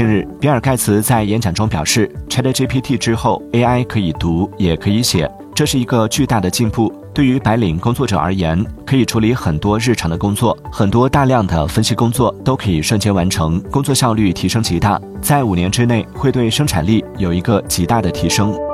近日比尔盖茨在演讲中表示 chatgpt 之后 ai 可以读也可以写这是一个巨大的进步。对于白领工作者而言可以处理很多日常的工作很多大量的分析工作都可以瞬间完成工作效率提升极大在五年之内会对生产力有一个极大的提升。